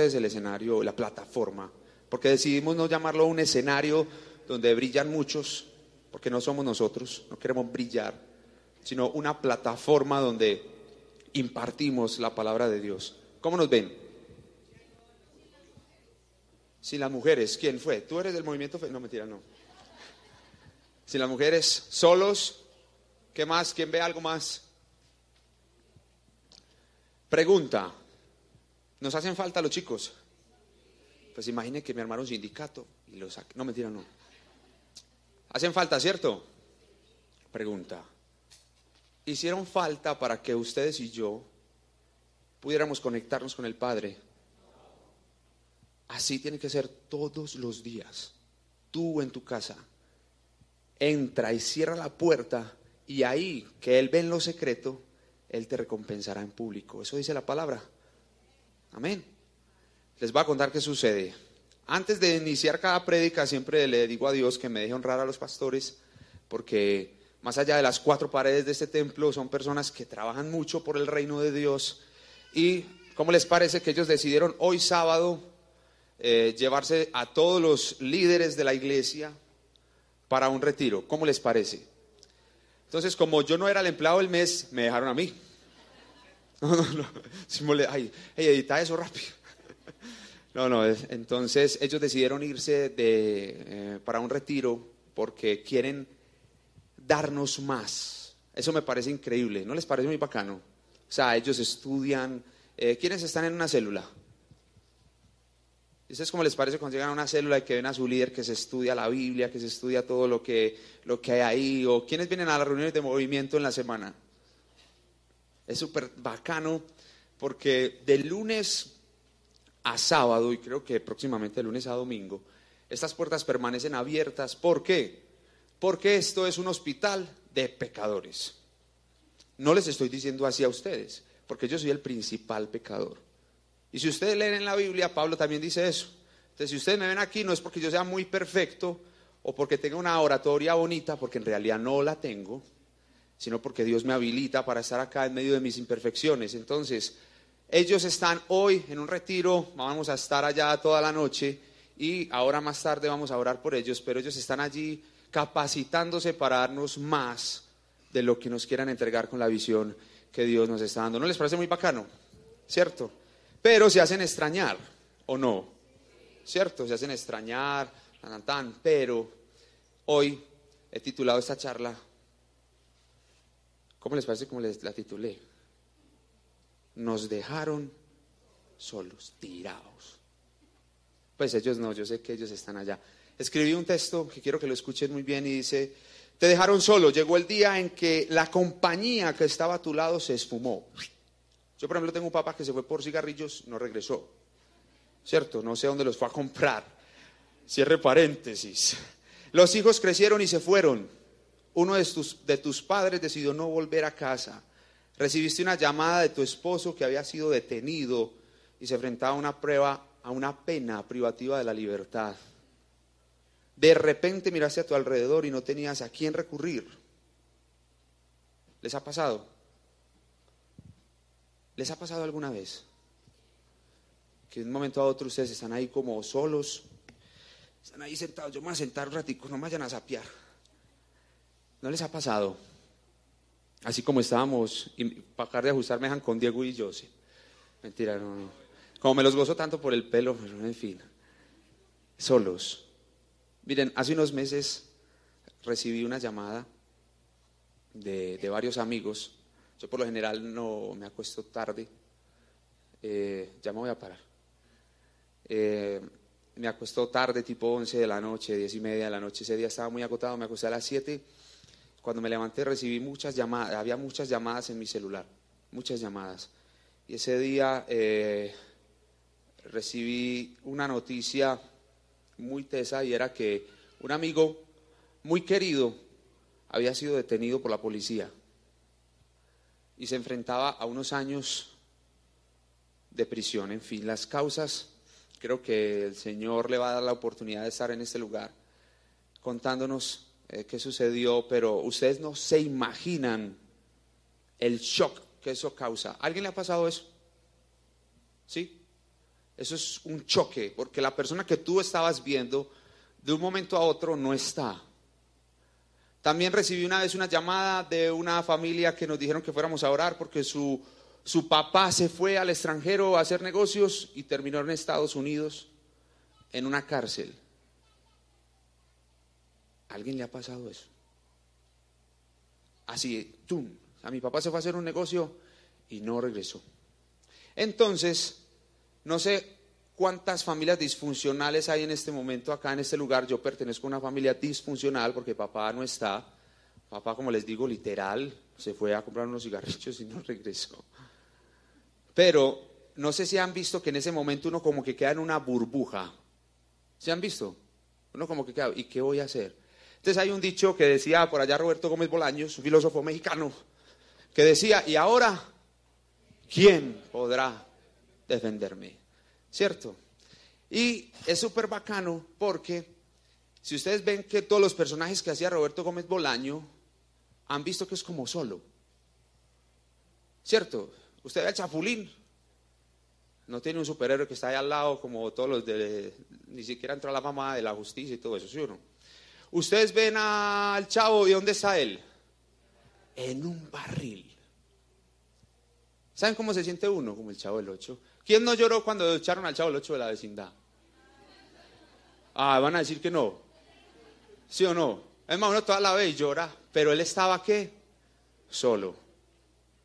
es el escenario, la plataforma, porque decidimos no llamarlo un escenario donde brillan muchos, porque no somos nosotros, no queremos brillar, sino una plataforma donde impartimos la palabra de Dios. ¿Cómo nos ven? Si las mujeres, ¿quién fue? ¿Tú eres del movimiento? No, mentira, no. Si las mujeres solos, ¿qué más? ¿Quién ve algo más? Pregunta, ¿Nos hacen falta los chicos? Pues imagine que me armaron un sindicato y los saqué. No, mentira, no. ¿Hacen falta, cierto? Pregunta. ¿Hicieron falta para que ustedes y yo pudiéramos conectarnos con el Padre? Así tiene que ser todos los días. Tú en tu casa. Entra y cierra la puerta y ahí que Él ve en lo secreto, Él te recompensará en público. Eso dice la palabra. Amén. Les voy a contar qué sucede. Antes de iniciar cada prédica, siempre le digo a Dios que me deje honrar a los pastores, porque más allá de las cuatro paredes de este templo, son personas que trabajan mucho por el reino de Dios. Y, ¿cómo les parece que ellos decidieron hoy sábado eh, llevarse a todos los líderes de la iglesia para un retiro? ¿Cómo les parece? Entonces, como yo no era el empleado del mes, me dejaron a mí. No, no, no. Ay, edita eso rápido. No, no. Entonces ellos decidieron irse de, eh, para un retiro porque quieren darnos más. Eso me parece increíble. ¿No les parece muy bacano? O sea, ellos estudian. Eh, ¿Quiénes están en una célula? ¿Ustedes cómo les parece cuando llegan a una célula y que ven a su líder que se estudia la Biblia, que se estudia todo lo que, lo que hay ahí? ¿O quiénes vienen a las reuniones de movimiento en la semana? Es súper bacano porque de lunes a sábado, y creo que próximamente de lunes a domingo, estas puertas permanecen abiertas. ¿Por qué? Porque esto es un hospital de pecadores. No les estoy diciendo así a ustedes, porque yo soy el principal pecador. Y si ustedes leen en la Biblia, Pablo también dice eso. Entonces, si ustedes me ven aquí, no es porque yo sea muy perfecto o porque tenga una oratoria bonita, porque en realidad no la tengo, sino porque Dios me habilita para estar acá en medio de mis imperfecciones. Entonces, ellos están hoy en un retiro, vamos a estar allá toda la noche y ahora más tarde vamos a orar por ellos, pero ellos están allí capacitándose para darnos más de lo que nos quieran entregar con la visión que Dios nos está dando. ¿No les parece muy bacano? ¿Cierto? Pero se hacen extrañar, ¿o no? ¿Cierto? Se hacen extrañar, tan, tan, pero hoy he titulado esta charla ¿Cómo les parece como les la titulé? Nos dejaron solos, tirados. Pues ellos no, yo sé que ellos están allá. Escribí un texto que quiero que lo escuchen muy bien y dice, te dejaron solo, llegó el día en que la compañía que estaba a tu lado se esfumó. Yo, por ejemplo, tengo un papá que se fue por cigarrillos, no regresó. ¿Cierto? No sé dónde los fue a comprar. Cierre paréntesis. Los hijos crecieron y se fueron uno de tus, de tus padres decidió no volver a casa, recibiste una llamada de tu esposo que había sido detenido y se enfrentaba a una prueba, a una pena privativa de la libertad. De repente miraste a tu alrededor y no tenías a quién recurrir. ¿Les ha pasado? ¿Les ha pasado alguna vez? Que de un momento a otro ustedes están ahí como solos, están ahí sentados, yo me voy a sentar un ratico, no me vayan a sapear. ¿No les ha pasado? Así como estábamos, y para de ajustarme con Diego y José. Mentira, no, no. Como me los gozo tanto por el pelo, en fin. Solos. Miren, hace unos meses recibí una llamada de, varios amigos. Yo por lo general no me acuesto tarde. Eh, ya me voy a parar. Eh, me acuesto tarde, tipo 11 de la noche, 10 y media de la noche. Ese día estaba muy acotado, me acosté a las 7 cuando me levanté recibí muchas llamadas, había muchas llamadas en mi celular, muchas llamadas. Y ese día eh, recibí una noticia muy tesa y era que un amigo muy querido había sido detenido por la policía y se enfrentaba a unos años de prisión. En fin, las causas, creo que el Señor le va a dar la oportunidad de estar en este lugar contándonos eh, qué sucedió, pero ustedes no se imaginan el shock que eso causa. ¿A ¿Alguien le ha pasado eso? ¿Sí? Eso es un choque, porque la persona que tú estabas viendo de un momento a otro no está. También recibí una vez una llamada de una familia que nos dijeron que fuéramos a orar porque su, su papá se fue al extranjero a hacer negocios y terminó en Estados Unidos en una cárcel. ¿A alguien le ha pasado eso? Así, ¡tum! A mi papá se fue a hacer un negocio y no regresó. Entonces, no sé cuántas familias disfuncionales hay en este momento acá en este lugar. Yo pertenezco a una familia disfuncional porque papá no está. Papá, como les digo, literal, se fue a comprar unos cigarrillos y no regresó. Pero no sé si han visto que en ese momento uno como que queda en una burbuja. ¿Se han visto? Uno como que queda, ¿y qué voy a hacer? Entonces hay un dicho que decía por allá Roberto Gómez Bolaños, un filósofo mexicano, que decía, ¿y ahora quién podrá defenderme? ¿Cierto? Y es súper bacano porque si ustedes ven que todos los personajes que hacía Roberto Gómez Bolaño han visto que es como solo. ¿Cierto? Usted ve al Chapulín. No tiene un superhéroe que está ahí al lado como todos los de... Ni siquiera entró la mamá de la justicia y todo eso, ¿sí o no? Ustedes ven al chavo y ¿dónde está él? En un barril. ¿Saben cómo se siente uno? Como el chavo del 8. ¿Quién no lloró cuando echaron al chavo del 8 de la vecindad? Ah, van a decir que no. ¿Sí o no? Es más, uno toda la vez llora, pero él estaba qué? Solo.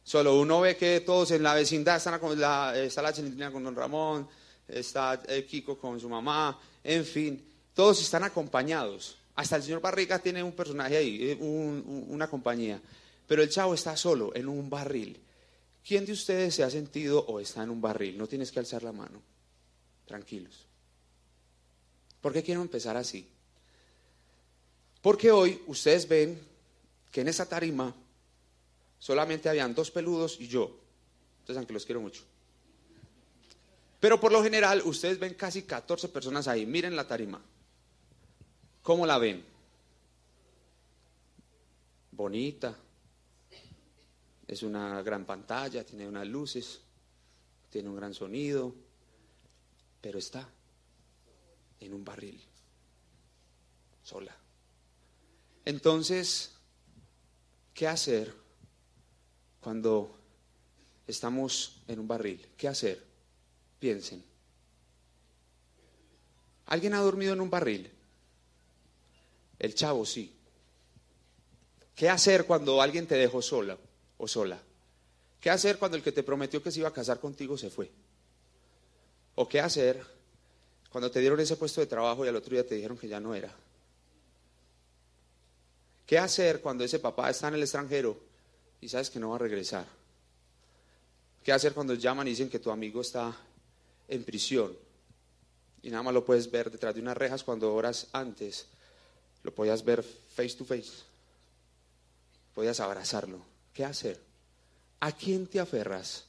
Solo uno ve que todos en la vecindad están con la, está la con don Ramón, está el Kiko con su mamá, en fin, todos están acompañados. Hasta el señor Barriga tiene un personaje ahí, eh, una compañía. Pero el chavo está solo en un barril. ¿Quién de ustedes se ha sentido o está en un barril? No tienes que alzar la mano. Tranquilos. ¿Por qué quiero empezar así? Porque hoy ustedes ven que en esa tarima solamente habían dos peludos y yo. Entonces, aunque los quiero mucho. Pero por lo general, ustedes ven casi 14 personas ahí. Miren la tarima. ¿Cómo la ven? Bonita, es una gran pantalla, tiene unas luces, tiene un gran sonido, pero está en un barril, sola. Entonces, ¿qué hacer cuando estamos en un barril? ¿Qué hacer? Piensen. ¿Alguien ha dormido en un barril? El chavo sí. ¿Qué hacer cuando alguien te dejó sola? o sola? ¿Qué hacer cuando el que te prometió que se iba a casar contigo se fue? ¿O qué hacer cuando te dieron ese puesto de trabajo y al otro día te dijeron que ya no era? ¿Qué hacer cuando ese papá está en el extranjero y sabes que no va a regresar? ¿Qué hacer cuando llaman y dicen que tu amigo está en prisión y nada más lo puedes ver detrás de unas rejas cuando horas antes lo podías ver face to face? Podías abrazarlo. ¿Qué hacer? ¿A quién te aferras?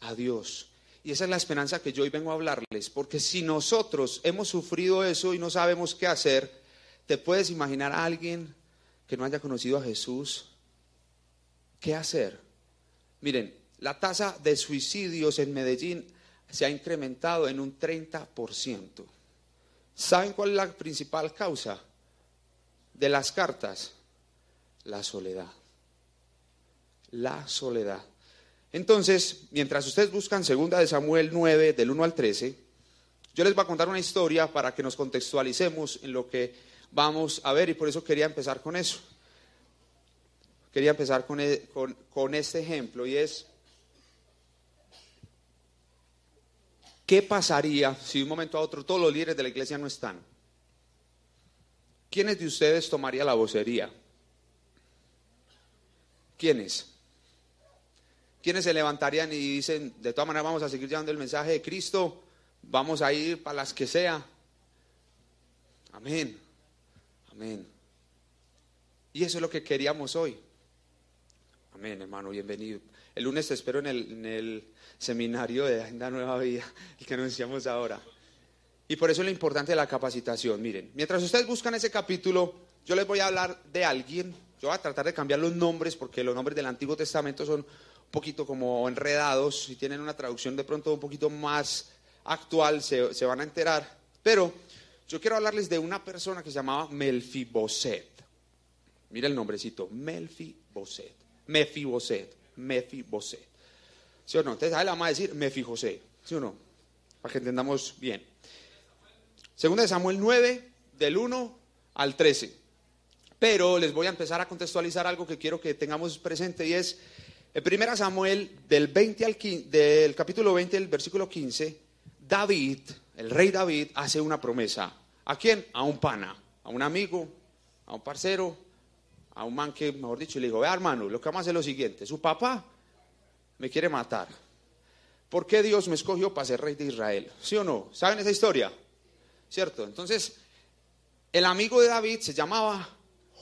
A Dios. Y esa es la esperanza que yo hoy vengo a hablarles, porque si nosotros hemos sufrido eso y no sabemos qué hacer, ¿te puedes imaginar a alguien que no haya conocido a Jesús? ¿Qué hacer? Miren, la tasa de suicidios en Medellín se ha incrementado en un 30%. ¿Saben cuál es la principal causa de las cartas? la soledad. La soledad. Entonces, mientras ustedes buscan segunda de Samuel 9, del 1 al 13, yo les voy a contar una historia para que nos contextualicemos en lo que vamos a ver y por eso quería empezar con eso. Quería empezar con, e, con, con este ejemplo y es, ¿qué pasaría si de un momento a otro todos los líderes de la iglesia no están? ¿Quiénes de ustedes tomaría la vocería? ¿Quiénes? ¿Quiénes se levantarían y dicen, de todas maneras vamos a seguir llevando el mensaje de Cristo, vamos a ir para las que sea? Amén, amén. Y eso es lo que queríamos hoy. Amén, hermano, bienvenido. El lunes te espero en el, seminario de Agenda Nueva Vida, el que anunciamos ahora. Y por eso es lo importante de la capacitación. Miren, mientras ustedes buscan ese capítulo, yo les voy a hablar de alguien yo voy a tratar de cambiar los nombres porque los nombres del Antiguo Testamento son un poquito como enredados, si tienen una traducción de pronto un poquito más actual, se, se van a enterar. Pero yo quiero hablarles de una persona que se llamaba Melfiboset. Mira el nombrecito, Melfiboset. Mefiboset, Mefiboset. ¿Sí o no? Entonces, ahí la vamos a decir Mefijosé. ¿Sí o no? Para que entendamos bien. Segunda de Samuel 9, del 1 al 13. Pero les voy a empezar a contextualizar algo que quiero que tengamos presente y es, en primera Samuel, del, 20 al 15, del capítulo 20, el versículo 15, David, el rey David, hace una promesa. ¿A quién? A un pana, a un amigo, a un parcero, a un man que, mejor dicho, le dijo, vea hermano, lo que vamos a hacer es lo siguiente, su papá me quiere matar. ¿Por qué Dios me escogió para ser rey de Israel? ¿Sí o no? ¿Saben esa historia? ¿Cierto? Entonces, el amigo de David se llamaba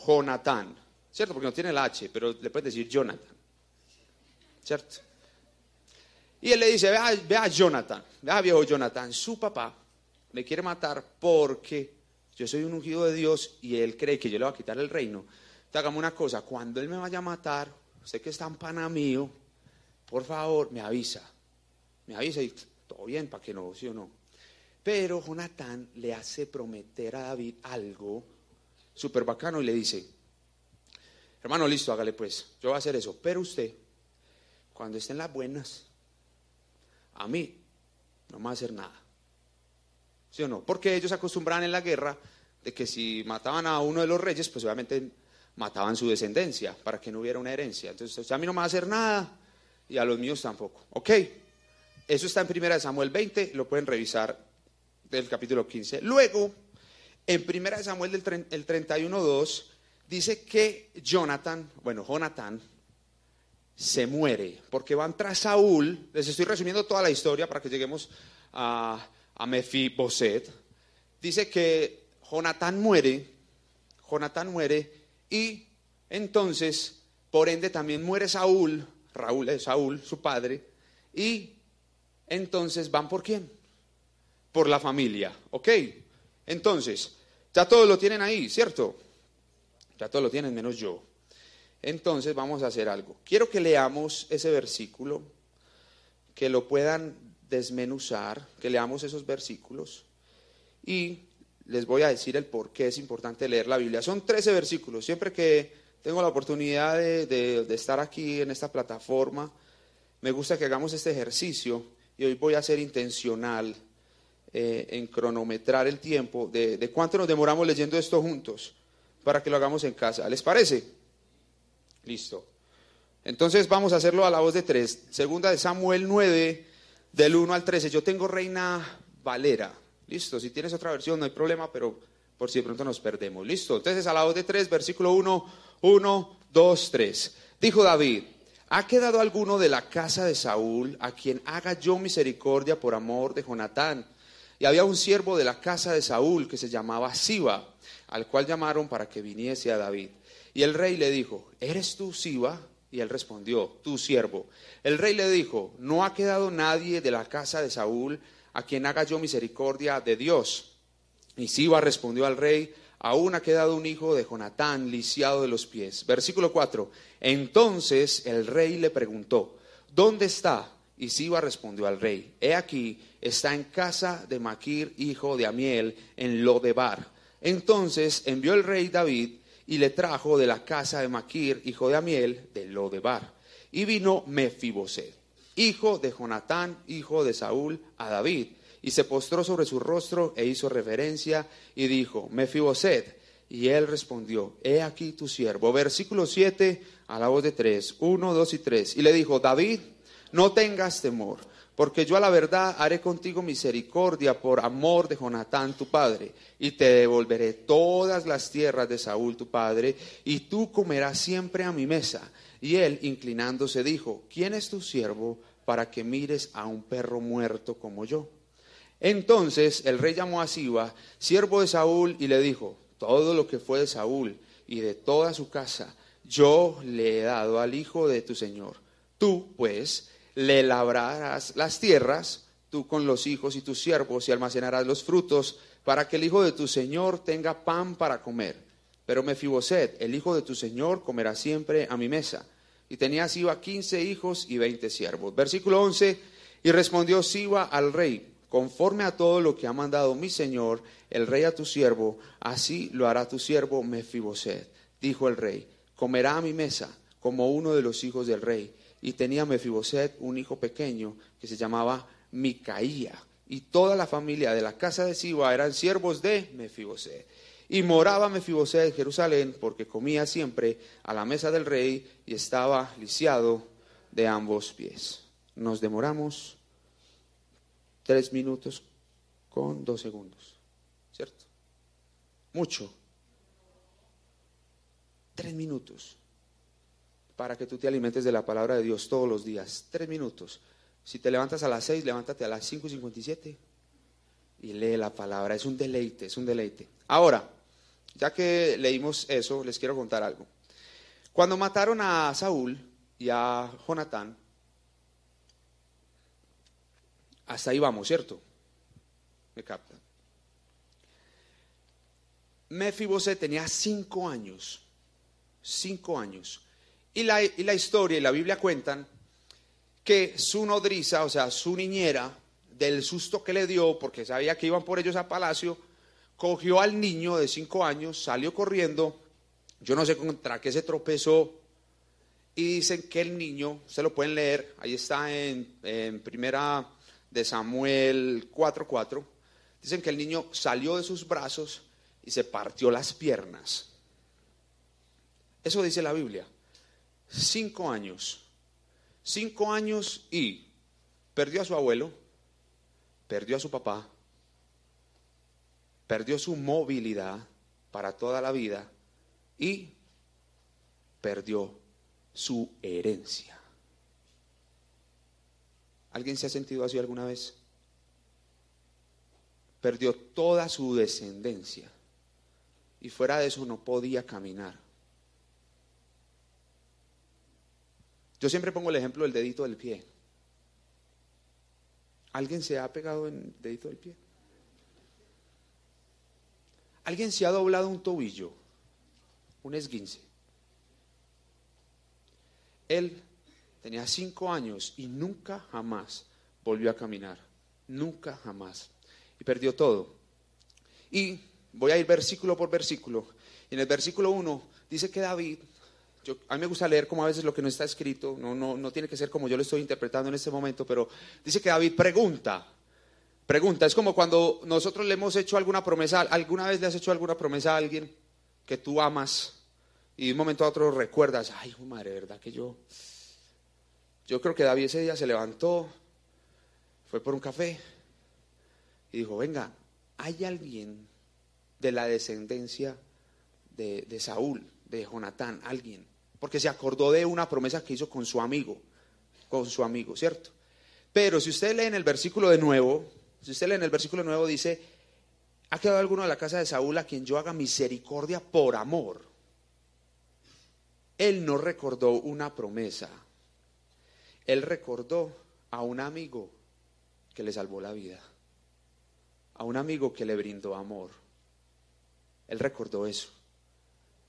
Jonatán, ¿cierto? Porque no tiene el H, pero le puedes decir Jonathan, ¿cierto? Y él le dice, vea, vea Jonathan, vea viejo Jonathan, su papá me quiere matar porque yo soy un ungido de Dios y él cree que yo le voy a quitar el reino. Entonces hagamos una cosa, cuando él me vaya a matar, usted que está en pana mío, por favor, me avisa. Me avisa y todo bien, para que no, sí o no. Pero Jonatán le hace prometer a David algo súper bacano y le dice, hermano, listo, hágale pues, yo voy a hacer eso. Pero usted, cuando estén las buenas, a mí no me va a hacer nada. ¿Sí o no? Porque ellos acostumbraban en la guerra de que si mataban a uno de los reyes, pues obviamente mataban su descendencia para que no hubiera una herencia. Entonces, a mí no me va a hacer nada y a los míos tampoco. ¿Ok? Eso está en 1 Samuel 20, lo pueden revisar del capítulo 15. Luego, en 1 Samuel del 31.2, dice que Jonathan, bueno, Jonathan, se muere, porque van tras Saúl, les estoy resumiendo toda la historia para que lleguemos a, a Mefiboset, dice que Jonathan muere, Jonathan muere, y entonces, por ende, también muere Saúl, Raúl, es Saúl, su padre, y entonces van por quién? Por la familia, ¿ok? Entonces, ya todos lo tienen ahí, ¿cierto? Ya todos lo tienen menos yo. Entonces vamos a hacer algo. Quiero que leamos ese versículo, que lo puedan desmenuzar, que leamos esos versículos y les voy a decir el por qué es importante leer la Biblia. Son 13 versículos. Siempre que tengo la oportunidad de, estar aquí en esta plataforma, me gusta que hagamos este ejercicio y hoy voy a ser intencional eh, en cronometrar el tiempo de, de cuánto nos demoramos leyendo esto juntos para que lo hagamos en casa. ¿Les parece? Listo. Entonces vamos a hacerlo a la voz de tres. Segunda de Samuel 9, del 1 al 13. Yo tengo Reina Valera. Listo. Si tienes otra versión no hay problema, pero por si de pronto nos perdemos. Listo. Entonces a la voz de tres, versículo 1, 1, 2, 3. Dijo David, ¿ha quedado alguno de la casa de Saúl a quien haga yo misericordia por amor de Jonatán? Y había un siervo de la casa de Saúl que se llamaba Siba, al cual llamaron para que viniese a David. Y el rey le dijo, ¿eres tú Siba? Y él respondió, tu siervo. El rey le dijo, no ha quedado nadie de la casa de Saúl a quien haga yo misericordia de Dios. Y Siba respondió al rey, aún ha quedado un hijo de Jonatán lisiado de los pies. Versículo 4. Entonces el rey le preguntó, ¿dónde está? Y Siba respondió al rey, he aquí, está en casa de Maquir, hijo de Amiel, en Lodebar. Entonces envió el rey David y le trajo de la casa de Maquir, hijo de Amiel, de Lodebar. Y vino Mefiboset, hijo de Jonatán, hijo de Saúl, a David, y se postró sobre su rostro e hizo reverencia y dijo, Mefiboset. Y él respondió, he aquí tu siervo. Versículo 7 a la voz de 3, 1, 2 y 3. Y le dijo, David, no tengas temor porque yo a la verdad haré contigo misericordia por amor de Jonatán tu padre, y te devolveré todas las tierras de Saúl tu padre, y tú comerás siempre a mi mesa. Y él, inclinándose, dijo, ¿quién es tu siervo para que mires a un perro muerto como yo? Entonces el rey llamó a Siba, siervo de Saúl, y le dijo, todo lo que fue de Saúl y de toda su casa, yo le he dado al hijo de tu señor. Tú, pues, le labrarás las tierras, tú con los hijos y tus siervos, y almacenarás los frutos, para que el hijo de tu Señor tenga pan para comer. Pero Mefiboset, el hijo de tu Señor, comerá siempre a mi mesa. y tenía Siba quince hijos y veinte siervos. Versículo 11, y respondió Siba al rey, conforme a todo lo que ha mandado mi señor, el rey a tu siervo, así lo hará tu siervo Mefiboset. Dijo el rey, comerá a mi mesa como uno de los hijos del rey. Y tenía Mefiboset un hijo pequeño que se llamaba Micaía. Y toda la familia de la casa de Siba eran siervos de Mefiboset. Y moraba Mefiboset en Jerusalén porque comía siempre a la mesa del rey y estaba lisiado de ambos pies. Nos demoramos tres minutos con dos segundos, ¿cierto? Mucho. Tres minutos para que tú te alimentes de la palabra de Dios todos los días. Tres minutos. Si te levantas a las seis, levántate a las cinco y cincuenta y siete y lee la palabra. Es un deleite, es un deleite. Ahora, ya que leímos eso, les quiero contar algo. Cuando mataron a Saúl y a Jonatán, hasta ahí vamos, ¿cierto? Me captan. Mefiboset tenía cinco años, cinco años. Y la, y la historia y la Biblia cuentan que su nodriza, o sea, su niñera, del susto que le dio, porque sabía que iban por ellos a palacio, cogió al niño de cinco años, salió corriendo, yo no sé contra qué se tropezó, y dicen que el niño, se lo pueden leer, ahí está en, en primera de Samuel 4:4, dicen que el niño salió de sus brazos y se partió las piernas. Eso dice la Biblia. Cinco años. Cinco años y perdió a su abuelo, perdió a su papá, perdió su movilidad para toda la vida y perdió su herencia. ¿Alguien se ha sentido así alguna vez? Perdió toda su descendencia y fuera de eso no podía caminar. Yo siempre pongo el ejemplo del dedito del pie. ¿Alguien se ha pegado en el dedito del pie? ¿Alguien se ha doblado un tobillo? Un esguince. Él tenía cinco años y nunca jamás volvió a caminar. Nunca jamás. Y perdió todo. Y voy a ir versículo por versículo. En el versículo 1 dice que David, a mí me gusta leer como a veces lo que no está escrito, no, no, no tiene que ser como yo lo estoy interpretando en este momento, pero dice que David pregunta, Pregunta, es como cuando nosotros le hemos hecho alguna promesa, ¿alguna vez le has hecho alguna promesa a alguien que tú amas y de un momento a otro recuerdas, ay, madre, ¿verdad que yo? Yo creo que David ese día se levantó, fue por un café y dijo, venga, hay alguien de la descendencia de, de Saúl, de Jonatán, alguien, porque se acordó de una promesa que hizo con su amigo, con su amigo, ¿cierto? Pero si usted lee en el versículo de nuevo, si usted lee en el versículo nuevo dice, ¿ha quedado alguno de la casa de Saúl a quien yo haga misericordia por amor? Él no recordó una promesa. Él recordó a un amigo que le salvó la vida. A un amigo que le brindó amor. Él recordó eso.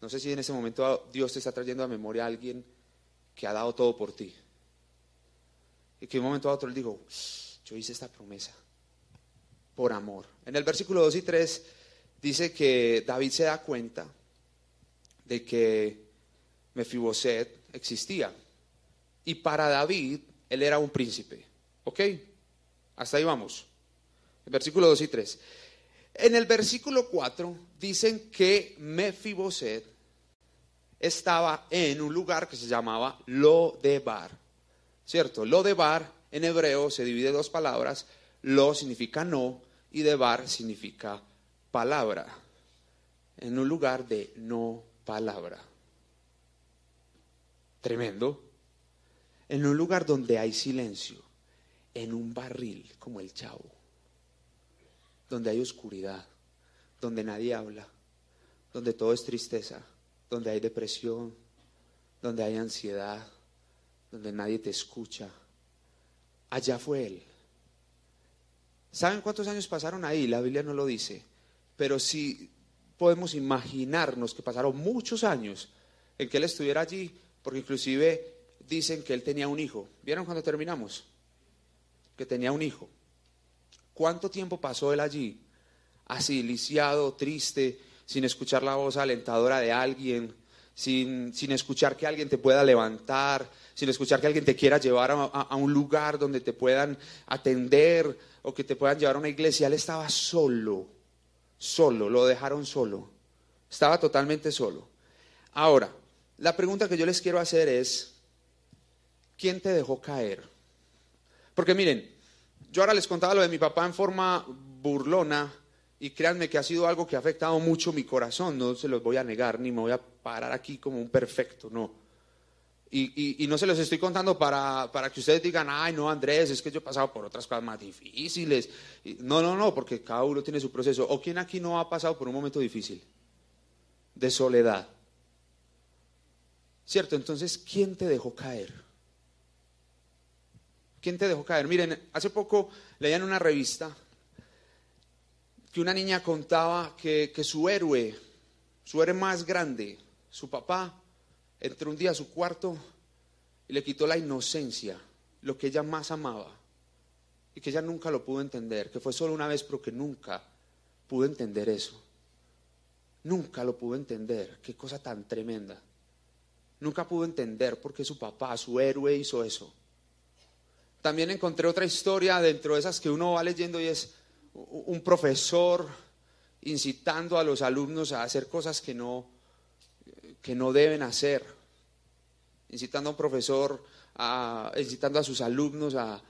No sé si en ese momento Dios te está trayendo a memoria a alguien que ha dado todo por ti. Y que un momento a otro él dijo, yo hice esta promesa por amor. En el versículo 2 y 3 dice que David se da cuenta de que Mefiboset existía. Y para David, él era un príncipe. ¿Ok? Hasta ahí vamos. El versículo 2 y 3. En el versículo 4 dicen que Mefiboset estaba en un lugar que se llamaba Lodebar. ¿Cierto? Lodebar en hebreo se divide en dos palabras. Lo significa no y debar significa palabra, en un lugar de no palabra. Tremendo. En un lugar donde hay silencio, en un barril como el chavo, donde hay oscuridad, donde nadie habla, donde todo es tristeza, donde hay depresión, donde hay ansiedad, donde nadie te escucha. Allá fue él. ¿Saben cuántos años pasaron ahí? La Biblia no lo dice. Pero sí podemos imaginarnos que pasaron muchos años en que él estuviera allí, porque inclusive dicen que él tenía un hijo. ¿Vieron cuando terminamos? Que tenía un hijo. ¿Cuánto tiempo pasó él allí? Así, lisiado, triste, sin escuchar la voz alentadora de alguien, sin, sin escuchar que alguien te pueda levantar, sin escuchar que alguien te quiera llevar a, a un lugar donde te puedan atender o que te puedan llevar a una iglesia. Él estaba solo, solo, lo dejaron solo. Estaba totalmente solo. Ahora, la pregunta que yo les quiero hacer es, ¿quién te dejó caer? Porque miren, yo ahora les contaba lo de mi papá en forma burlona y créanme que ha sido algo que ha afectado mucho mi corazón, no se los voy a negar, ni me voy a parar aquí como un perfecto, no. Y, no se los estoy contando para, para, que ustedes digan, ay, no, Andrés, es que yo he pasado por otras cosas más difíciles. No, no, no, porque cada uno tiene su proceso. ¿O quién aquí no ha pasado por un momento difícil? De soledad. ¿Cierto? Entonces, ¿quién te dejó caer? ¿Quién te dejó caer? Miren, hace poco leía en una revista que una niña contaba que, su héroe, su héroe más grande, su papá, entró un día a su cuarto y le quitó la inocencia, lo que ella más amaba, y que ella nunca lo pudo entender, que fue solo una vez, pero que nunca pudo entender eso. Nunca lo pudo entender, qué cosa tan tremenda. Nunca pudo entender por qué su papá, su héroe, hizo eso. También encontré otra historia dentro de esas que uno va leyendo y es un profesor incitando a los alumnos a hacer cosas que no, que no deben hacer. Incitando a un profesor, a, incitando a sus alumnos a,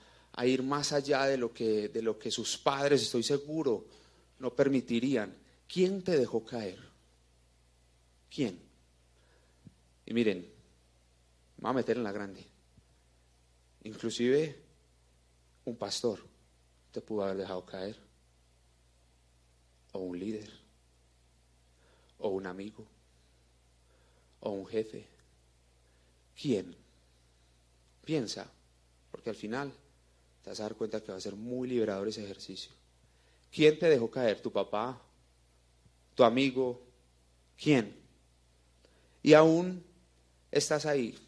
ir más allá de lo, que, de lo que sus padres, estoy seguro, no permitirían. ¿Quién te dejó caer? ¿Quién? Y miren, me voy a meter en la grande. Inclusive un pastor te pudo haber dejado caer. O un líder. O un amigo. O un jefe. ¿Quién? Piensa, porque al final te vas a dar cuenta que va a ser muy liberador ese ejercicio. ¿Quién te dejó caer? ¿Tu papá? ¿Tu amigo? ¿Quién? Y aún estás ahí,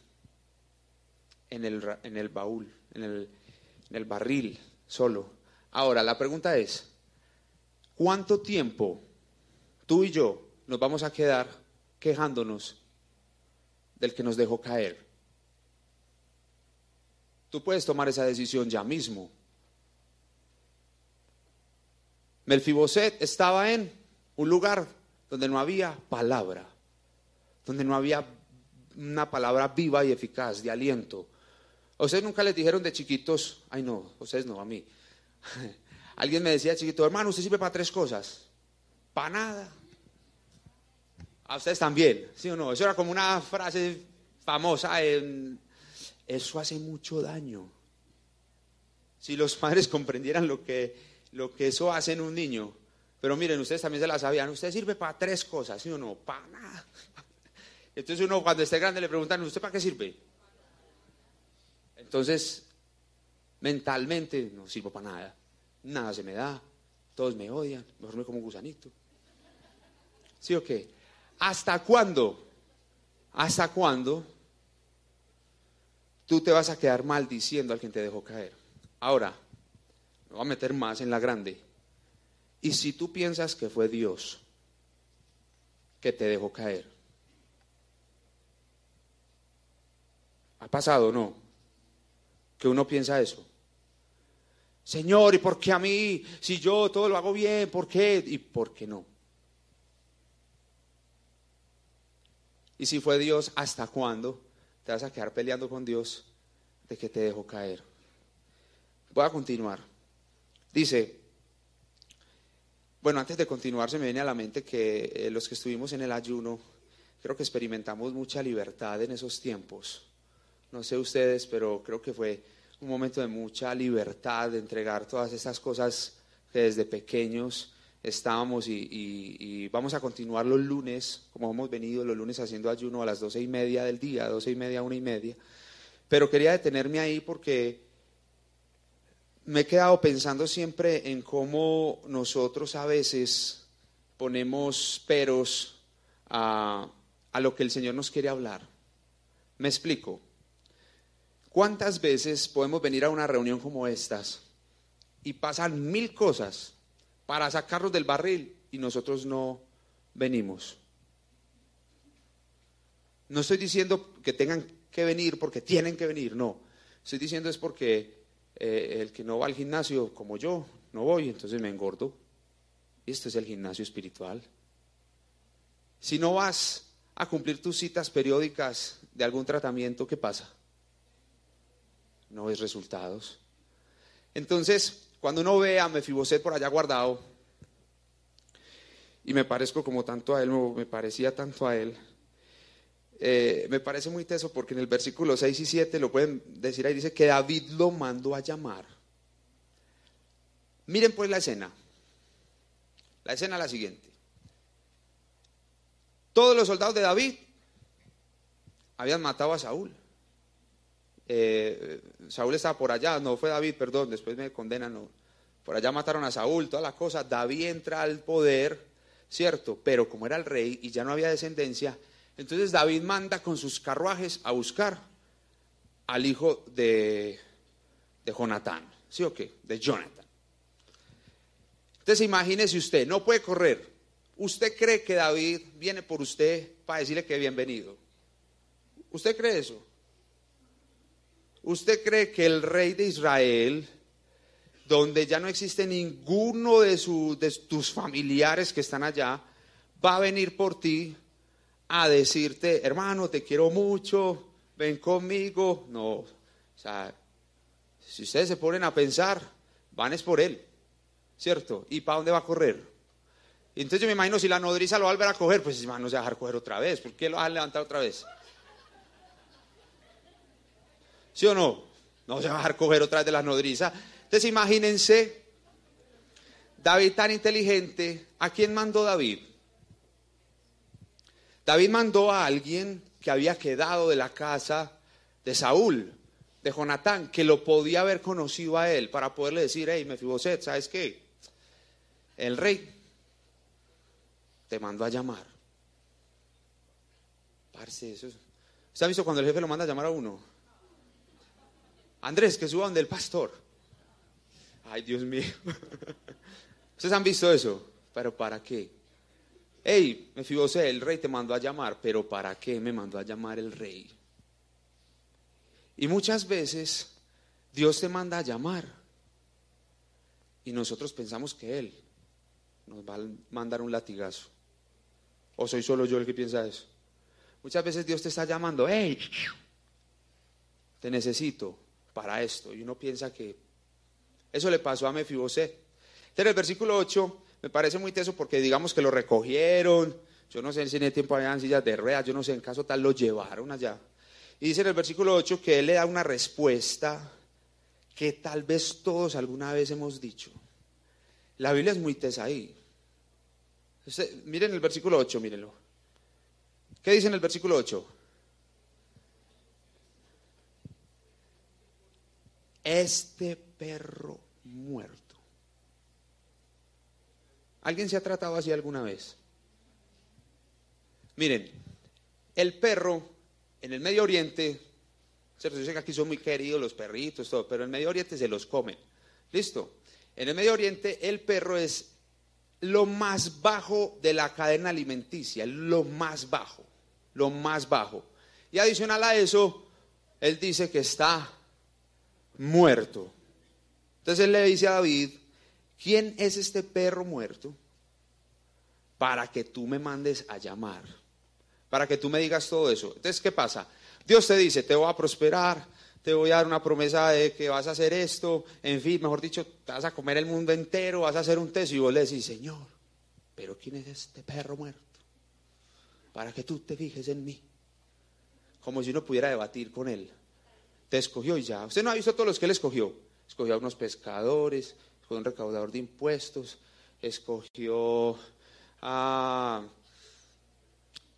en el, en el baúl, en el, en el barril, solo. Ahora, la pregunta es, ¿cuánto tiempo tú y yo nos vamos a quedar quejándonos del que nos dejó caer? Tú puedes tomar esa decisión ya mismo. Melfiboset estaba en un lugar donde no había palabra, donde no había una palabra viva y eficaz, de aliento. ¿A ustedes nunca les dijeron de chiquitos? Ay, no, ustedes no, a mí. Alguien me decía chiquito, hermano, usted sirve para tres cosas. Para nada. A ustedes también, ¿sí o no? Eso era como una frase famosa. En... Eso hace mucho daño. Si los padres comprendieran lo que, lo que eso hace en un niño. Pero miren, ustedes también se la sabían. Usted sirve para tres cosas, ¿sí o no? Para nada. Entonces uno cuando esté grande le preguntan, ¿usted para qué sirve? Entonces, mentalmente no sirvo para nada. Nada se me da. Todos me odian. Mejor me como un gusanito. ¿Sí o qué? ¿Hasta cuándo? ¿Hasta cuándo tú te vas a quedar maldiciendo al quien te dejó caer? Ahora, me voy a meter más en la grande. Y si tú piensas que fue Dios que te dejó caer, ¿Ha pasado o no? Que uno piensa eso. Señor, ¿y por qué a mí? Si yo todo lo hago bien, ¿por qué? ¿Y por qué no? Y si fue Dios, ¿hasta cuándo te vas a quedar peleando con Dios de que te dejó caer? Voy a continuar. Dice, bueno, antes de continuar se me viene a la mente que eh, los que estuvimos en el ayuno, creo que experimentamos mucha libertad en esos tiempos. No sé ustedes, pero creo que fue un momento de mucha libertad, de entregar todas estas cosas que desde pequeños estábamos y, vamos a continuar los lunes, como hemos venido los lunes haciendo ayuno a las doce y media del día, doce y media, una y media. Pero quería detenerme ahí porque me he quedado pensando siempre en cómo nosotros a veces ponemos peros a lo que el Señor nos quiere hablar. Me explico. ¿Cuántas veces podemos venir a una reunión como estas y pasan mil cosas para sacarnos del barril y nosotros no venimos? No estoy diciendo que tengan que venir porque tienen que venir, no. Estoy diciendo es porque eh, el que no va al gimnasio como yo, no voy, entonces me engordo. Esto es el gimnasio espiritual. Si no vas a cumplir tus citas periódicas de algún tratamiento, ¿qué pasa? No ves resultados. Entonces, cuando uno ve a Mefiboset por allá guardado, y me parezco como tanto a él, me parecía tanto a él, eh, me parece muy teso porque en el versículo 6 y 7 lo pueden decir ahí, dice que David lo mandó a llamar. Miren pues la escena. La escena es la siguiente. Todos los soldados de David habían matado a Saúl. Eh, Saúl estaba por allá, no fue David, perdón, después me condenan, no. Por allá mataron a Saúl, todas las cosas. David entra al poder, ¿cierto? Pero como era el rey y ya no había descendencia, entonces David manda con sus carruajes a buscar al hijo de, de Jonatán, ¿sí o qué? De Jonathan. Entonces imagínese usted, no puede correr. ¿Usted cree que David viene por usted para decirle que bienvenido? ¿Usted cree eso? ¿Usted cree que el rey de Israel, donde ya no existe ninguno de, de tus familiares que están allá, va a venir por ti a decirte, hermano, te quiero mucho, ven conmigo. No, o sea, si ustedes se ponen a pensar, van es por él, ¿cierto? ¿Y para dónde va a correr? entonces yo me imagino si la nodriza lo va a volver a coger, pues no se va a dejar coger otra vez. ¿Por qué lo va a levantar otra vez? ¿Sí o no? No se va a dejar coger otra vez de la nodriza. Entonces imagínense, David tan inteligente, ¿a quién mandó David? David mandó a alguien que había quedado de la casa de Saúl, de Jonatán, que lo podía haber conocido a él para poderle decir, hey, Mefiboset, ¿sabes qué? El rey te mandó a llamar. Parce, eso ¿Usted ha visto cuando el jefe lo manda a llamar a uno? Andrés, que suba donde el pastor. Ay, Dios mío. ¿Ustedes han visto eso? ¿Pero para qué? hey, Mefibosé, el rey te mandó a llamar, pero ¿para qué me mandó a llamar el rey? Y muchas veces Dios te manda a llamar y nosotros pensamos que Él nos va a mandar un latigazo. ¿O soy solo yo el que piensa eso? Muchas veces Dios te está llamando, hey, te necesito para esto. Y uno piensa que eso le pasó a Mefibosé. En el versículo 8 me parece muy teso porque digamos que lo recogieron, yo no sé si en el tiempo habían sillas de ruedas, yo no sé, en caso tal lo llevaron allá. Y dice en el versículo 8 que él le da una respuesta que tal vez todos alguna vez hemos dicho. La Biblia es muy tesa ahí. miren el versículo 8, mírenlo. ¿Qué dice en el versículo 8? Este perro muerto ¿Alguien se ha tratado así alguna vez? Miren, el perro en el Medio Oriente, yo sé que aquí son muy queridos los perritos, todo, pero en el Medio Oriente se los comen. ¿Listo? En el Medio Oriente el perro es lo más bajo de la cadena alimenticia, lo más bajo, lo más bajo. Y adicional a eso, él dice que está muerto. Entonces él le dice a David, ¿quién es este perro muerto? Para que tú me mandes a llamar, para que tú me digas todo eso. Entonces, ¿qué pasa? Dios te dice, te voy a prosperar, te voy a dar una promesa de que vas a hacer esto, en fin, mejor dicho, te vas a comer el mundo entero, vas a hacer un test y vos le decís, Señor, pero ¿quién es este perro muerto? Para que tú te fijes en mí. Como si uno pudiera debatir con él. Te escogió y ya. Usted no ha visto todos los que él escogió. Escogió a unos pescadores, fue un recaudador de impuestos, escogió a,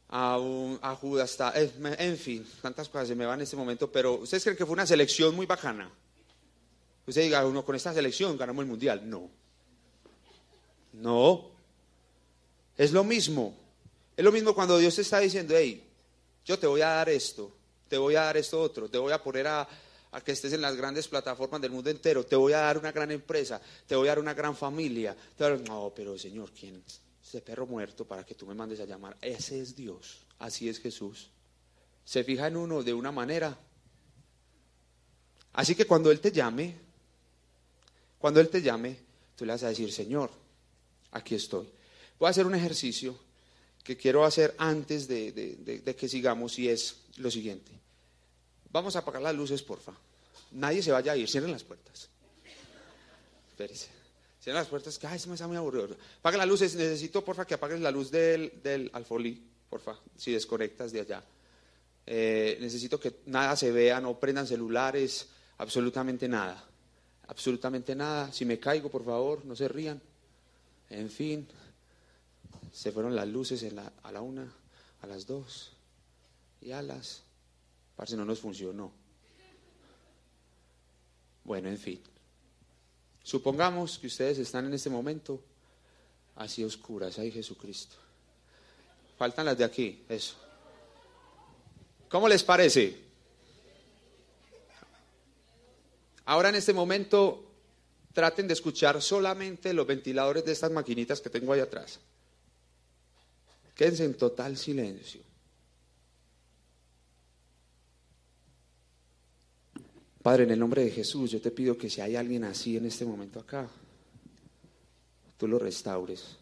a, Judas, en fin, tantas cosas se me van en este momento, pero ¿ustedes creen que fue una selección muy bacana? Usted diga, uno con esta selección ganamos el mundial. No. No. Es lo mismo. Es lo mismo cuando Dios te está diciendo, hey, yo te voy a dar esto, te voy a dar esto otro, te voy a poner a, que estés en las grandes plataformas del mundo entero, te voy a dar una gran empresa, te voy a dar una gran familia. No, pero Señor, ¿quién? Ese perro muerto para que tú me mandes a llamar. Ese es Dios, así es Jesús. Se fija en uno de una manera. Así que cuando Él te llame, cuando Él te llame, tú le vas a decir, Señor, aquí estoy. Voy a hacer un ejercicio que quiero hacer antes de, que sigamos y es lo siguiente. Vamos a apagar las luces, porfa. Nadie se vaya a ir, cierren las puertas. Espérese. Cierren las puertas, que ay, se me está muy aburrido. Apaga las luces, necesito, porfa, que apagues la luz del, del alfolí, porfa, si desconectas de allá. Eh, necesito que nada se vea, no prendan celulares, absolutamente nada. Absolutamente nada. Si me caigo, por favor, no se rían. En fin, se fueron las luces a la una, a las dos y a las... Parce, no nos funcionó. Bueno, en fin. Supongamos que ustedes están en este momento así oscuras, ahí Jesucristo. Faltan las de aquí, eso. ¿Cómo les parece? Ahora en este momento traten de escuchar solamente los ventiladores de estas maquinitas que tengo ahí atrás. Quédense en total silencio. Padre, en el nombre de Jesús, yo te pido que si hay alguien así en este momento acá, tú lo restaures.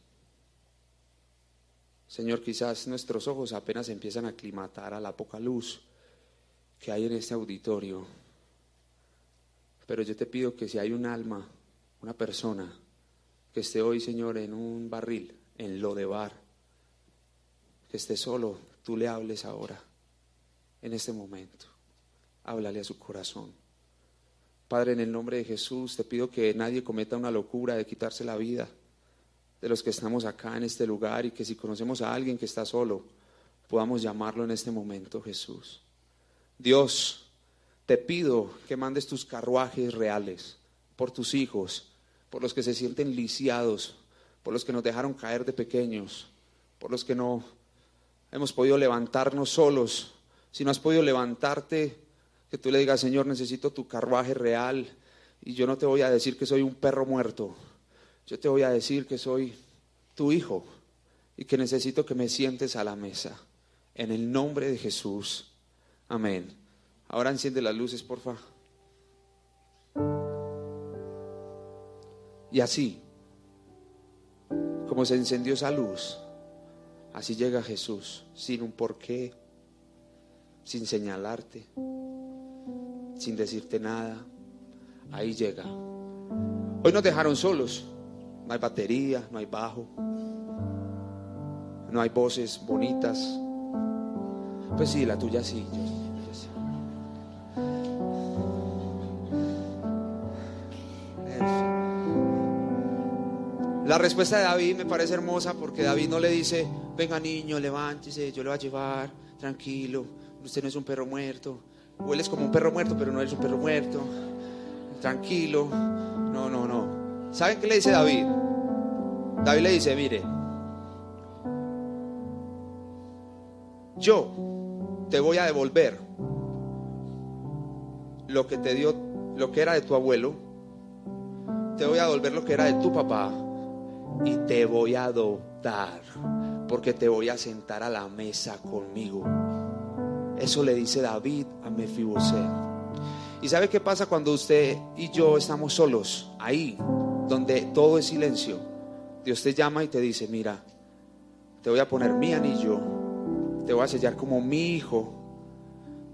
Señor, quizás nuestros ojos apenas empiezan a aclimatar a la poca luz que hay en este auditorio. Pero yo te pido que si hay un alma, una persona que esté hoy, Señor, en un barril, en lo de bar, que esté solo, tú le hables ahora, en este momento. Háblale a su corazón. Padre, en el nombre de Jesús, te pido que nadie cometa una locura de quitarse la vida de los que estamos acá en este lugar y que si conocemos a alguien que está solo, podamos llamarlo en este momento, Jesús. Dios, te pido que mandes tus carruajes reales por tus hijos, por los que se sienten lisiados, por los que nos dejaron caer de pequeños, por los que no hemos podido levantarnos solos. Si no has podido levantarte, que tú le digas, Señor, necesito tu carruaje real y yo no te voy a decir que soy un perro muerto, yo te voy a decir que soy tu hijo y que necesito que me sientes a la mesa. En el nombre de Jesús. Amén. Ahora enciende las luces, por favor. Y así, como se encendió esa luz, así llega Jesús, sin un porqué, sin señalarte, sin decirte nada. Ahí llega. Hoy nos dejaron solos. No hay batería, no hay bajo, no hay voces bonitas. Pues sí, la tuya sí. La respuesta de David me parece hermosa porque David no le dice, venga niño, levántese, yo le voy a llevar, tranquilo, usted no es un perro muerto, hueles como un perro muerto, pero no eres un perro muerto, tranquilo, no, no, no. ¿Saben qué le dice David? David le dice, mire, yo te voy a devolver lo que te dio, lo que era de tu abuelo, te voy a devolver lo que era de tu papá y te voy a adoptar porque te voy a sentar a la mesa conmigo. Eso le dice David a Mefiboset. ¿Y sabe qué pasa cuando usted y yo estamos solos, ahí, donde todo es silencio? Dios te llama y te dice, mira, te voy a poner mi anillo, te voy a sellar como mi hijo,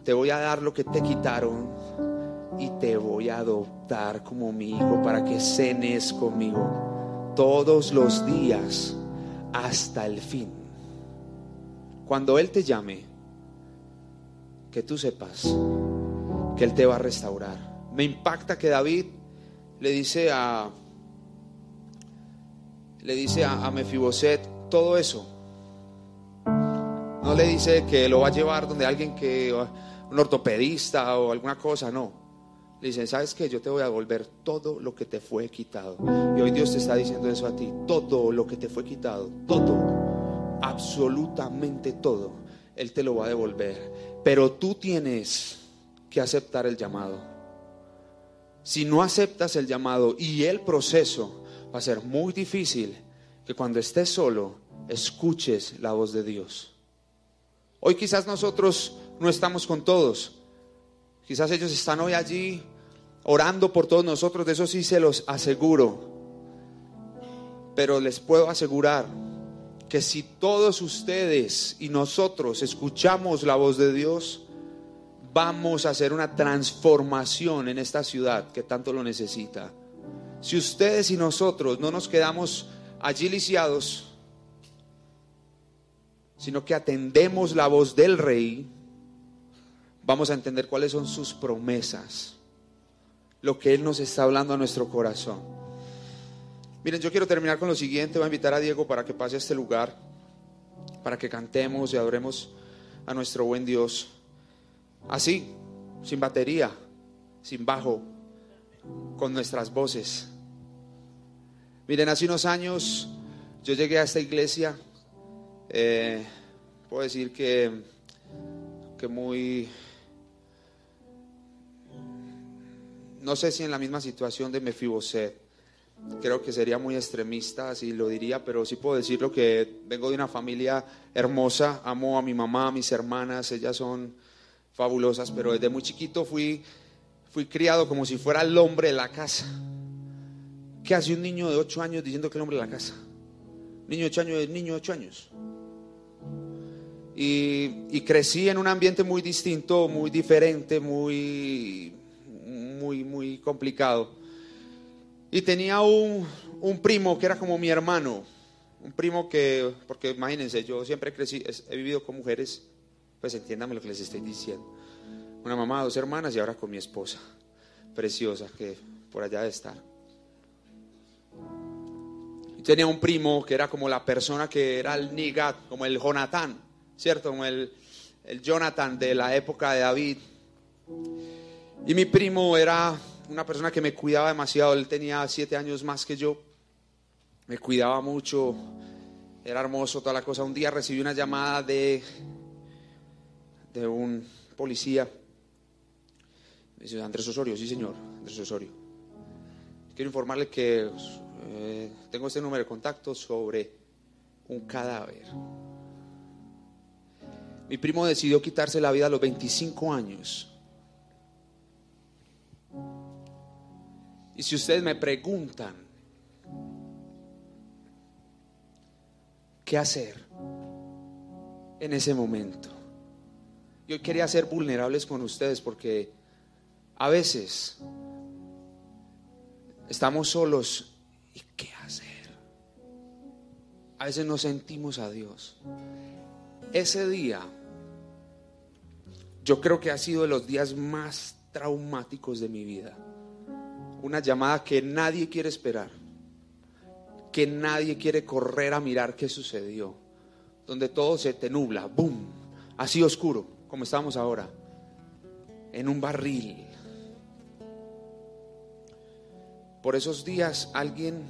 te voy a dar lo que te quitaron y te voy a adoptar como mi hijo para que cenes conmigo todos los días hasta el fin. Cuando Él te llame, que tú sepas que Él te va a restaurar. Me impacta que David le dice a le dice a, Mefiboset todo eso. No le dice que lo va a llevar donde alguien que un ortopedista o alguna cosa, no dice, ¿sabes qué? Yo te voy a devolver todo lo que te fue quitado. Y hoy Dios te está diciendo eso a ti. Todo lo que te fue quitado, todo, absolutamente todo, Él te lo va a devolver. Pero tú tienes que aceptar el llamado. si no aceptas el llamado y el proceso, va a ser muy difícil que cuando estés solo escuches la voz de Dios. Hoy quizás nosotros no estamos con todos. Quizás ellos están hoy allí orando por todos nosotros, de eso sí se los aseguro. Pero les puedo asegurar que si todos ustedes y nosotros escuchamos la voz de Dios, vamos a hacer una transformación en esta ciudad que tanto lo necesita. Si ustedes y nosotros no nos quedamos allí lisiados, sino que atendemos la voz del rey, vamos a entender cuáles son sus promesas, lo que Él nos está hablando a nuestro corazón. Miren, yo quiero terminar con lo siguiente, voy a invitar a Diego para que pase a este lugar, para que cantemos y adoremos a nuestro buen Dios. Así, sin batería, sin bajo, con nuestras voces. Miren, hace unos años yo llegué a esta iglesia, eh, puedo decir que, que muy, no sé si en la misma situación de Mefiboset, creo que sería muy extremista si lo diría, pero sí puedo decirlo que vengo de una familia hermosa, amo a mi mamá, a mis hermanas, ellas son fabulosas, pero desde muy chiquito fui, fui criado como si fuera el hombre de la casa. ¿Qué hace un niño de 8 años diciendo que el hombre de la casa? Niño de 8 años es niño de 8 años. Y, y, crecí en un ambiente muy distinto, muy diferente, muy, muy, muy complicado. Y tenía un, un primo que era como mi hermano, un primo que, porque imagínense, yo siempre crecí, he vivido con mujeres, pues entiéndame lo que les estoy diciendo. Una mamá, dos hermanas y ahora con mi esposa, preciosa, que por allá de estar. Y tenía un primo que era como la persona que era el Nigat, como el Jonathan, ¿cierto? Como el, el Jonathan de la época de David. Y mi primo era una persona que me cuidaba demasiado, él tenía siete años más que yo, me cuidaba mucho, era hermoso toda la cosa. Un día recibí una llamada de, de un policía, me dice, Andrés Osorio, sí señor, Andrés Osorio. Quiero informarle que eh, tengo este número de contacto sobre un cadáver. Mi primo decidió quitarse la vida a los 25 años. Y si ustedes me preguntan, ¿qué hacer en ese momento? Yo quería ser vulnerables con ustedes porque a veces estamos solos y ¿qué hacer? A veces no sentimos a Dios. Ese día yo creo que ha sido de los días más traumáticos de mi vida una llamada que nadie quiere esperar, que nadie quiere correr a mirar qué sucedió, donde todo se te nubla, boom, así oscuro, como estamos ahora, en un barril. Por esos días alguien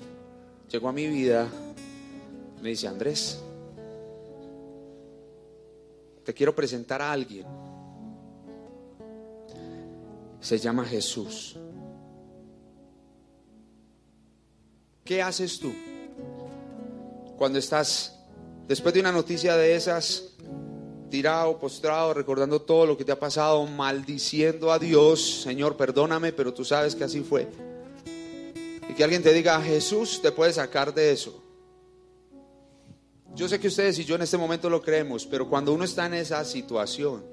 llegó a mi vida, me dice, Andrés, te quiero presentar a alguien. Se llama Jesús. ¿Qué haces tú cuando estás, después de una noticia de esas, tirado, postrado, recordando todo lo que te ha pasado, maldiciendo a Dios, Señor, perdóname, pero tú sabes que así fue? Y que alguien te diga, Jesús te puede sacar de eso. Yo sé que ustedes y yo en este momento lo creemos, pero cuando uno está en esa situación,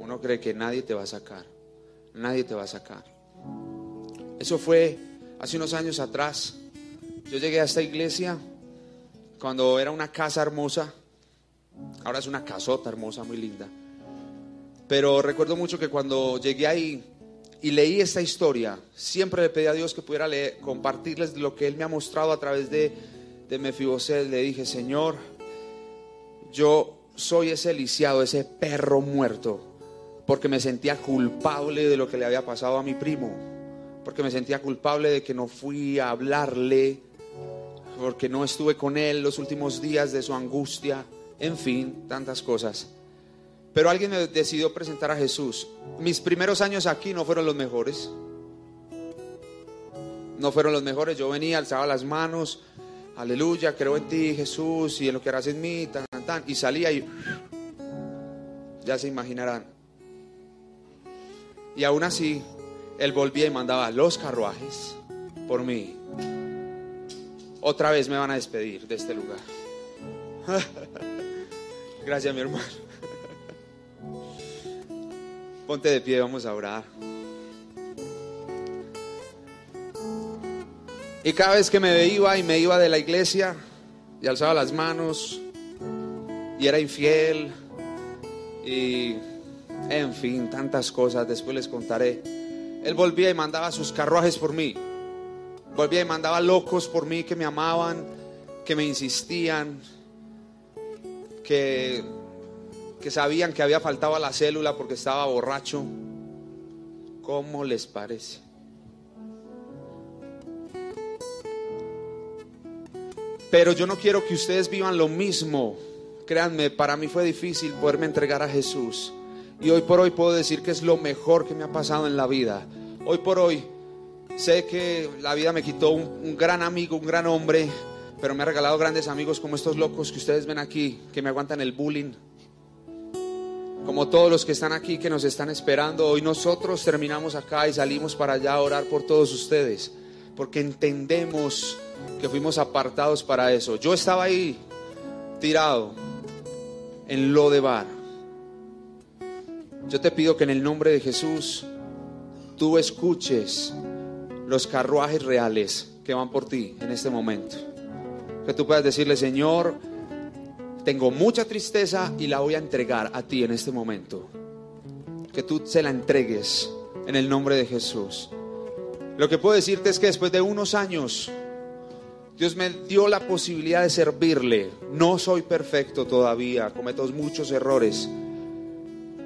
uno cree que nadie te va a sacar. Nadie te va a sacar. Eso fue hace unos años atrás. Yo llegué a esta iglesia cuando era una casa hermosa, ahora es una casota hermosa, muy linda. Pero recuerdo mucho que cuando llegué ahí y leí esta historia, siempre le pedí a Dios que pudiera compartirles lo que Él me ha mostrado a través de, de Mefiboset. Le dije, Señor, yo soy ese lisiado, ese perro muerto, porque me sentía culpable de lo que le había pasado a mi primo, porque me sentía culpable de que no fui a hablarle porque no estuve con él los últimos días de su angustia, en fin, tantas cosas. Pero alguien me decidió presentar a Jesús. Mis primeros años aquí no fueron los mejores. no fueron los mejores. Yo venía, alzaba las manos, aleluya, creo en ti, Jesús, y en lo que harás en mí, tan, tan, tan, y salía y ya se imaginarán. Y aún así, él volvía y mandaba los carruajes por mí. Otra vez me van a despedir de este lugar. Gracias, mi hermano. Ponte de pie, vamos a orar. Y cada vez que me iba y me iba de la iglesia y alzaba las manos y era infiel y en fin, tantas cosas, después les contaré. Él volvía y mandaba sus carruajes por mí. Volvía y mandaba locos por mí que me amaban, que me insistían, que que sabían que había faltado a la célula porque estaba borracho. ¿Cómo les parece? Pero yo no quiero que ustedes vivan lo mismo. Créanme, para mí fue difícil poderme entregar a Jesús. Y hoy por hoy puedo decir que es lo mejor que me ha pasado en la vida. Hoy por hoy sé que la vida me quitó un, gran amigo, un gran hombre, pero me ha regalado grandes amigos como estos locos que ustedes ven aquí, que me aguantan el bullying, como todos los que están aquí que nos están esperando, hoy nosotros terminamos acá y salimos para allá a orar por todos ustedes, porque entendemos que fuimos apartados para eso. Yo estaba ahí tirado en lo de bar. Yo te pido que en el nombre de Jesús tú escuches los carruajes reales que van por ti en este momento. Que tú puedas decirle, Señor, tengo mucha tristeza y la voy a entregar a ti en este momento. Que tú se la entregues en el nombre de Jesús. Lo que puedo decirte es que después de unos años, Dios me dio la posibilidad de servirle. No soy perfecto todavía, cometo muchos errores.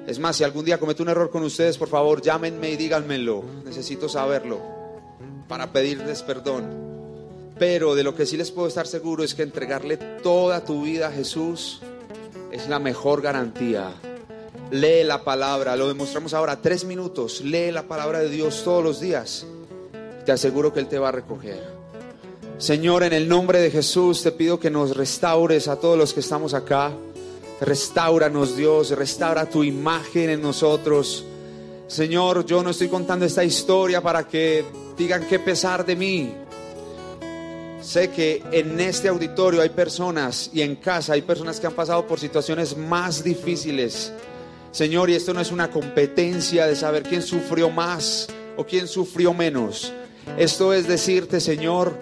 Es más, si algún día cometo un error con ustedes, por favor, llámenme y díganmelo. Necesito saberlo para pedirles perdón. Pero de lo que sí les puedo estar seguro es que entregarle toda tu vida a Jesús es la mejor garantía. Lee la palabra, lo demostramos ahora, tres minutos. Lee la palabra de Dios todos los días. Te aseguro que Él te va a recoger. Señor, en el nombre de Jesús te pido que nos restaures a todos los que estamos acá. Restauranos Dios, restaura tu imagen en nosotros. Señor, yo no estoy contando esta historia para que digan qué pesar de mí. Sé que en este auditorio hay personas y en casa hay personas que han pasado por situaciones más difíciles. Señor, y esto no es una competencia de saber quién sufrió más o quién sufrió menos. Esto es decirte, Señor,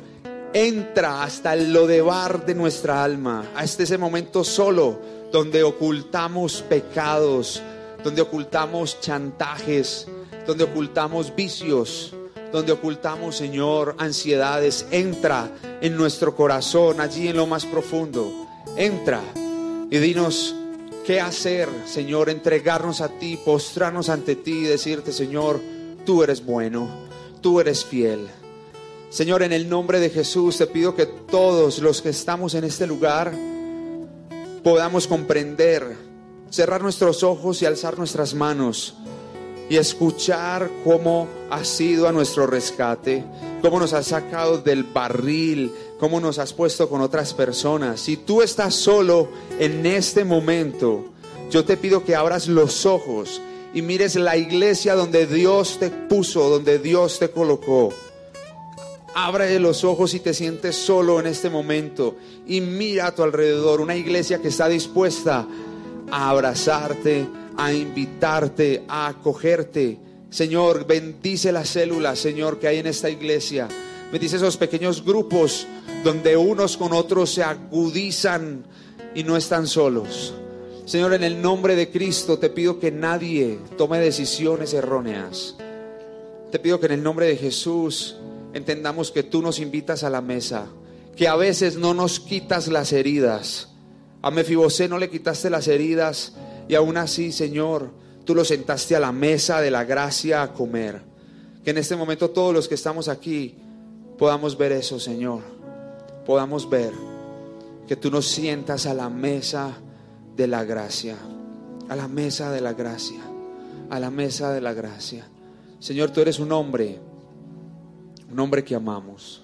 entra hasta el lodebar de nuestra alma, hasta ese momento solo donde ocultamos pecados, donde ocultamos chantajes, donde ocultamos vicios donde ocultamos, Señor, ansiedades. Entra en nuestro corazón, allí en lo más profundo. Entra y dinos qué hacer, Señor, entregarnos a ti, postrarnos ante ti y decirte, Señor, tú eres bueno, tú eres fiel. Señor, en el nombre de Jesús te pido que todos los que estamos en este lugar podamos comprender, cerrar nuestros ojos y alzar nuestras manos y escuchar cómo has sido a nuestro rescate, cómo nos has sacado del barril, cómo nos has puesto con otras personas. Si tú estás solo en este momento, yo te pido que abras los ojos y mires la iglesia donde Dios te puso, donde Dios te colocó. Abre los ojos y te sientes solo en este momento y mira a tu alrededor una iglesia que está dispuesta a abrazarte, a invitarte, a acogerte. Señor, bendice las células, Señor, que hay en esta iglesia. Bendice esos pequeños grupos donde unos con otros se agudizan y no están solos. Señor, en el nombre de Cristo te pido que nadie tome decisiones erróneas. Te pido que en el nombre de Jesús entendamos que tú nos invitas a la mesa, que a veces no nos quitas las heridas. A Mefibosé no le quitaste las heridas y aún así, Señor, tú lo sentaste a la mesa de la gracia a comer. Que en este momento todos los que estamos aquí podamos ver eso, Señor. Podamos ver que tú nos sientas a la mesa de la gracia. A la mesa de la gracia. A la mesa de la gracia. Señor, tú eres un hombre un hombre que amamos.